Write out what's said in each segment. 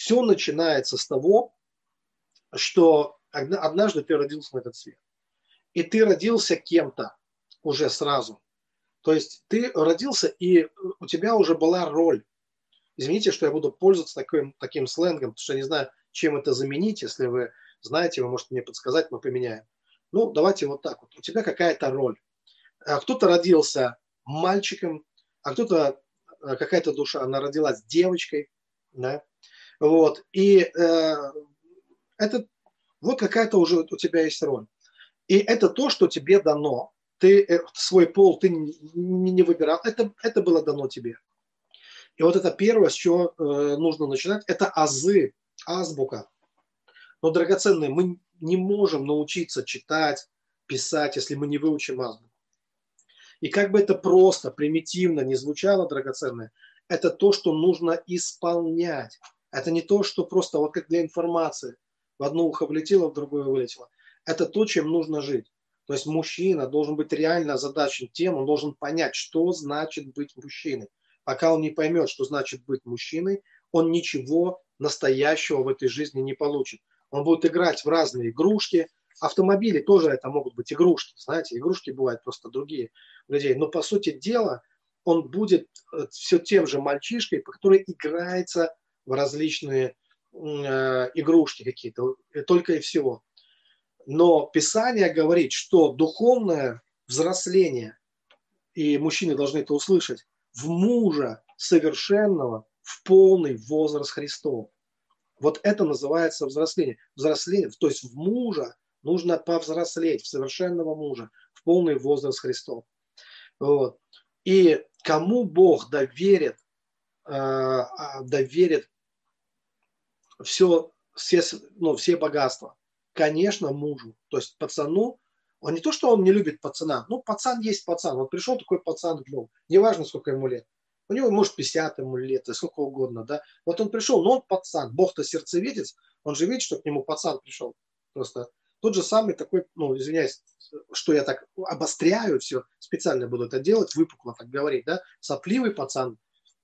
все начинается с того, что однажды ты родился на этот свет. И ты родился кем-то уже сразу. То есть ты родился, и у тебя уже была роль. Извините, что я буду пользоваться таким, таким сленгом, потому что я не знаю, чем это заменить. Если вы знаете, вы можете мне подсказать, мы поменяем. Ну, давайте вот так вот. У тебя какая-то роль. А кто-то родился мальчиком, а кто-то, э, какая-то душа, она родилась девочкой, да, вот, и э, это вот какая-то уже у тебя есть роль. И это то, что тебе дано. Ты э, свой пол ты не, не выбирал, это, это было дано тебе. И вот это первое, с чего э, нужно начинать, это азы, азбука. Но, драгоценные, мы не можем научиться читать, писать, если мы не выучим азбуку. И как бы это просто, примитивно не звучало, драгоценное, это то, что нужно исполнять. Это не то, что просто вот как для информации. В одно ухо влетело, в другое вылетело. Это то, чем нужно жить. То есть мужчина должен быть реально озадачен тем, он должен понять, что значит быть мужчиной. Пока он не поймет, что значит быть мужчиной, он ничего настоящего в этой жизни не получит. Он будет играть в разные игрушки. Автомобили тоже это могут быть игрушки. Знаете, игрушки бывают просто другие людей. Но по сути дела он будет э, все тем же мальчишкой, который играется в различные э, игрушки какие-то. Только и всего. Но Писание говорит, что духовное взросление, и мужчины должны это услышать, в мужа совершенного в полный возраст Христов. Вот это называется взросление. Взросление, то есть в мужа нужно повзрослеть, в совершенного мужа, в полный возраст Христов. Вот. И кому Бог доверит, э, а, доверит все, все, ну, все богатства? Конечно, мужу. То есть пацану, он не то, что он не любит пацана, ну, пацан есть пацан. Вот пришел такой пацан в дом, неважно, сколько ему лет. У него, может, 50 ему лет, сколько угодно, да. Вот он пришел, но он пацан. Бог-то сердцевидец, он же видит, что к нему пацан пришел. Просто тот же самый такой, ну, извиняюсь, что я так обостряю все, специально буду это делать, выпукло так говорить, да, сопливый пацан,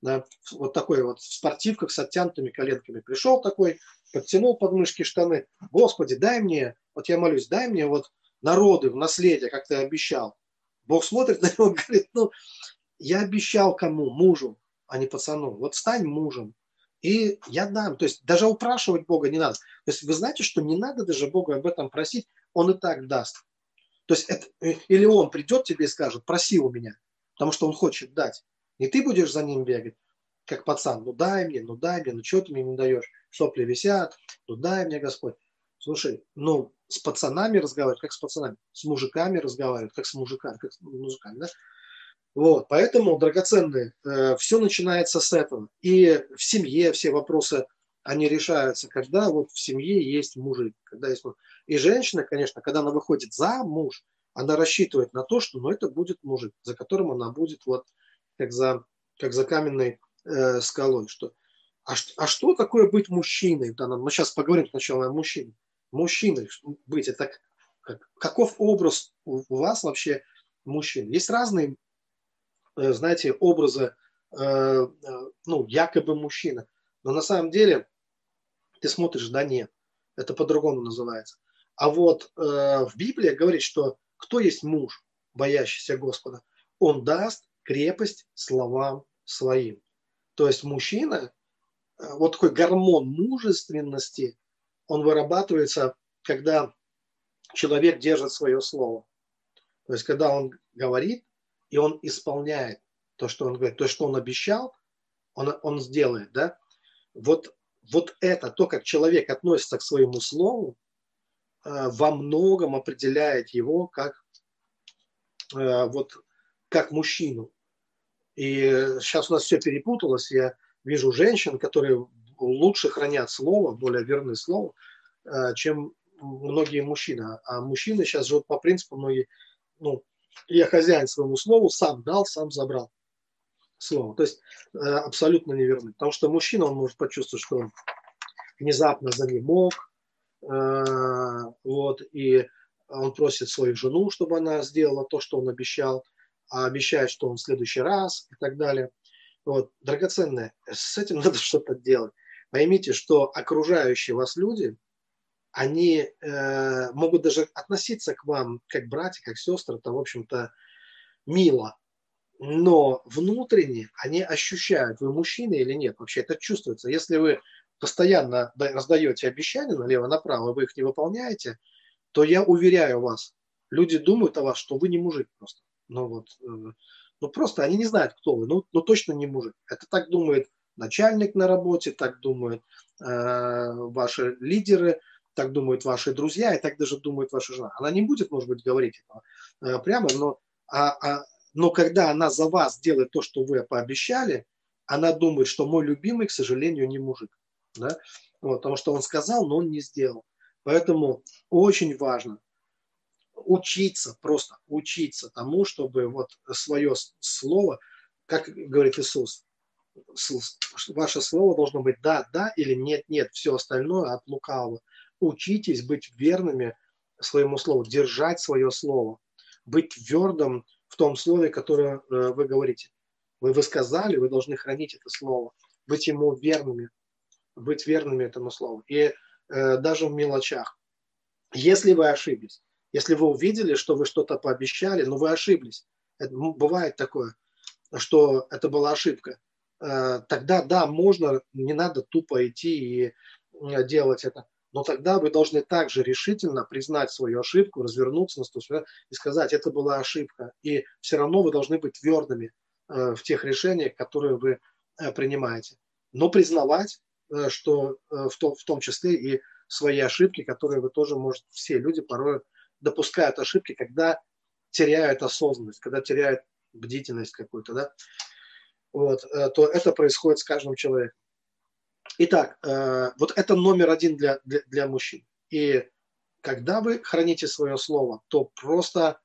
да, вот такой вот в спортивках с оттянутыми коленками пришел такой, подтянул подмышки штаны, Господи, дай мне, вот я молюсь, дай мне вот народы в наследие, как ты обещал. Бог смотрит на него и говорит, ну, я обещал кому? Мужу, а не пацану. Вот стань мужем. И я дам. То есть даже упрашивать Бога не надо. То есть вы знаете, что не надо даже Бога об этом просить, Он и так даст. То есть это, э, или Он придет тебе и скажет, проси у меня, потому что Он хочет дать. И ты будешь за ним бегать, как пацан. Ну дай мне, ну дай мне, ну что ты мне не даешь? Сопли висят, ну дай мне, Господь. Слушай, ну с пацанами разговаривать, как с пацанами, с мужиками разговаривать, как с мужиками, как с мужиками, да? Вот, поэтому, драгоценные, э, все начинается с этого. И в семье все вопросы, они решаются, когда вот в семье есть мужик. Когда есть муж. И женщина, конечно, когда она выходит за муж, она рассчитывает на то, что ну, это будет мужик, за которым она будет вот как за, как за каменной э, скалой. Что, а, а что такое быть мужчиной? Да, мы сейчас поговорим сначала о мужчине. Мужчиной быть, это как, каков образ у вас вообще мужчин? Есть разные Э, знаете, образа, э, э, ну, якобы мужчина. Но на самом деле ты смотришь, да нет, это по-другому называется. А вот в Библии говорит, что кто есть муж, боящийся Господа, он даст крепость словам своим. То есть мужчина, вот такой гормон мужественности, он вырабатывается, когда человек держит свое слово. То есть, когда он говорит, и он исполняет то, что он говорит, то, что он обещал, он, он сделает, да? Вот, вот это, то, как человек относится к своему слову, э, во многом определяет его как, э, вот, как мужчину. И сейчас у нас все перепуталось. Я вижу женщин, которые лучше хранят слово, более верное слово, э, чем многие мужчины. А мужчины сейчас живут по принципу, многие, ну, я хозяин своему слову, сам дал, сам забрал слово. То есть э, абсолютно неверный. Потому что мужчина, он может почувствовать, что он внезапно за ним мог, вот, и он просит свою жену, чтобы она сделала то, что он обещал, а обещает, что он в следующий раз и так далее. Вот, драгоценное, с этим надо что-то делать. Поймите, что окружающие вас люди, они э, могут даже относиться к вам как братья, как сестры, это, в общем-то, мило. Но внутренне они ощущают, вы мужчина или нет. Вообще это чувствуется. Если вы постоянно раздаете обещания налево-направо, вы их не выполняете, то я уверяю вас, люди думают о вас, что вы не мужик просто. Ну вот, э, ну просто они не знают, кто вы, ну, ну точно не мужик. Это так думает начальник на работе, так думают э, ваши лидеры, так думают ваши друзья, и так даже думает ваша жена. Она не будет, может быть, говорить этого э, прямо, но, а, а, но когда она за вас делает то, что вы пообещали, она думает, что мой любимый, к сожалению, не мужик. Да? Вот, потому что он сказал, но он не сделал. Поэтому очень важно учиться, просто учиться тому, чтобы вот свое слово, как говорит Иисус, ваше слово должно быть да, да или нет, нет, все остальное от лукавого. Учитесь быть верными своему слову, держать свое слово, быть твердым в том слове, которое э, вы говорите. Вы, вы сказали, вы должны хранить это слово, быть ему верными, быть верными этому слову. И э, даже в мелочах. Если вы ошиблись, если вы увидели, что вы что-то пообещали, но вы ошиблись, это, бывает такое, что это была ошибка, э, тогда да, можно, не надо тупо идти и э, делать это. Но тогда вы должны также решительно признать свою ошибку, развернуться на 100 и сказать, это была ошибка. И все равно вы должны быть твердыми э, в тех решениях, которые вы принимаете. Но признавать, что в том, в том числе и свои ошибки, которые вы тоже можете, все люди порой допускают ошибки, когда теряют осознанность, когда теряют бдительность какую-то, да, вот, э, то это происходит с каждым человеком. Итак, э, вот это номер один для, для, для мужчин. И когда вы храните свое слово, то просто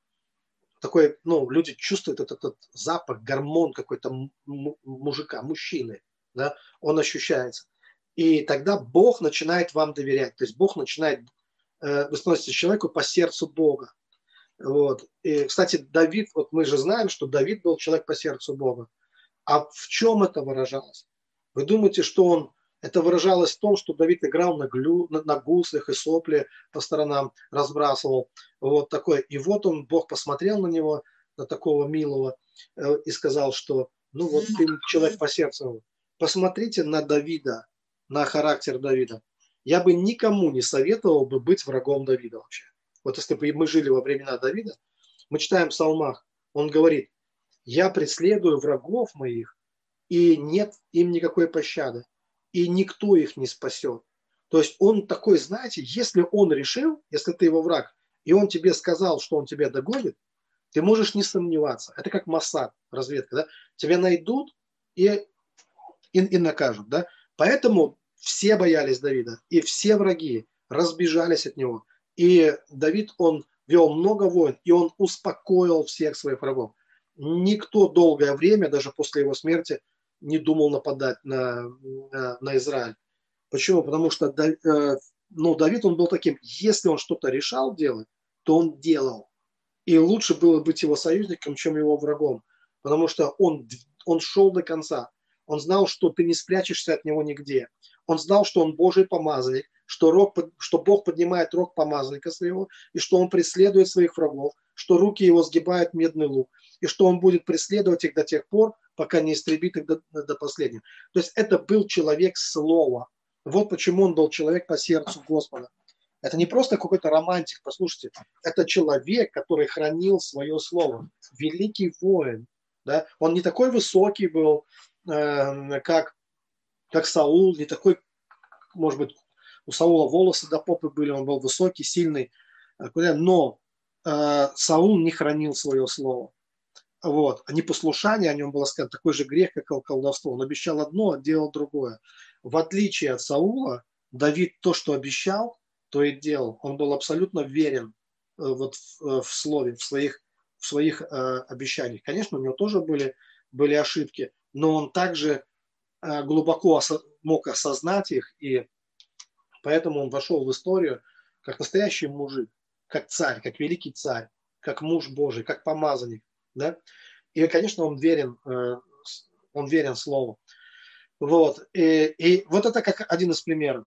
такой, ну, люди чувствуют этот, этот запах, гормон какой-то мужика, мужчины, да, он ощущается. И тогда Бог начинает вам доверять. То есть Бог начинает вы становитесь человеку по сердцу Бога. Вот. И, кстати, Давид, вот мы же знаем, что Давид был человек по сердцу Бога. А в чем это выражалось? Вы думаете, что он это выражалось в том, что Давид играл на, глю, на, на гуслях и сопли по сторонам, разбрасывал. Вот такой. И вот он, Бог посмотрел на него, на такого милого, э, и сказал, что ну вот ты человек по сердцу. Посмотрите на Давида, на характер Давида я бы никому не советовал бы быть врагом Давида вообще. Вот если бы мы жили во времена Давида, мы читаем в псалмах, он говорит, я преследую врагов моих, и нет им никакой пощады, и никто их не спасет. То есть он такой, знаете, если он решил, если ты его враг, и он тебе сказал, что он тебя догонит, ты можешь не сомневаться. Это как Моссад, разведка, да? Тебя найдут и, и, и накажут, да? Поэтому все боялись Давида, и все враги разбежались от него. И Давид, он вел много войн, и он успокоил всех своих врагов. Никто долгое время, даже после его смерти, не думал нападать на, на, Израиль. Почему? Потому что э, ну, Давид, он был таким, если он что-то решал делать, то он делал. И лучше было быть его союзником, чем его врагом. Потому что он, он шел до конца. Он знал, что ты не спрячешься от него нигде. Он знал, что он Божий помазанник, что, рог, что Бог поднимает рог помазанника своего, и что он преследует своих врагов, что руки его сгибают медный лук, и что он будет преследовать их до тех пор, пока не истребит их до, до последнего. То есть это был человек слова. Вот почему он был человек по сердцу Господа. Это не просто какой-то романтик, послушайте. Это человек, который хранил свое слово. Великий воин. Да? Он не такой высокий был, э, как как Саул, не такой, может быть, у Саула волосы до попы были, он был высокий, сильный, э, но э, Саул не хранил свое слово. Вот. А непослушание о нем было сказано, такой же грех, как колдовство. Он обещал одно, а делал другое. В отличие от Саула, Давид то, что обещал, то и делал. Он был абсолютно верен э, вот в, в слове, в своих, в своих э, обещаниях. Конечно, у него тоже были, были ошибки, но он также глубоко мог осознать их, и поэтому он вошел в историю как настоящий мужик, как царь, как великий царь, как муж Божий, как помазанник. Да? И, конечно, он верен, э, он верен Слову. Вот. И, и вот это как один из примеров.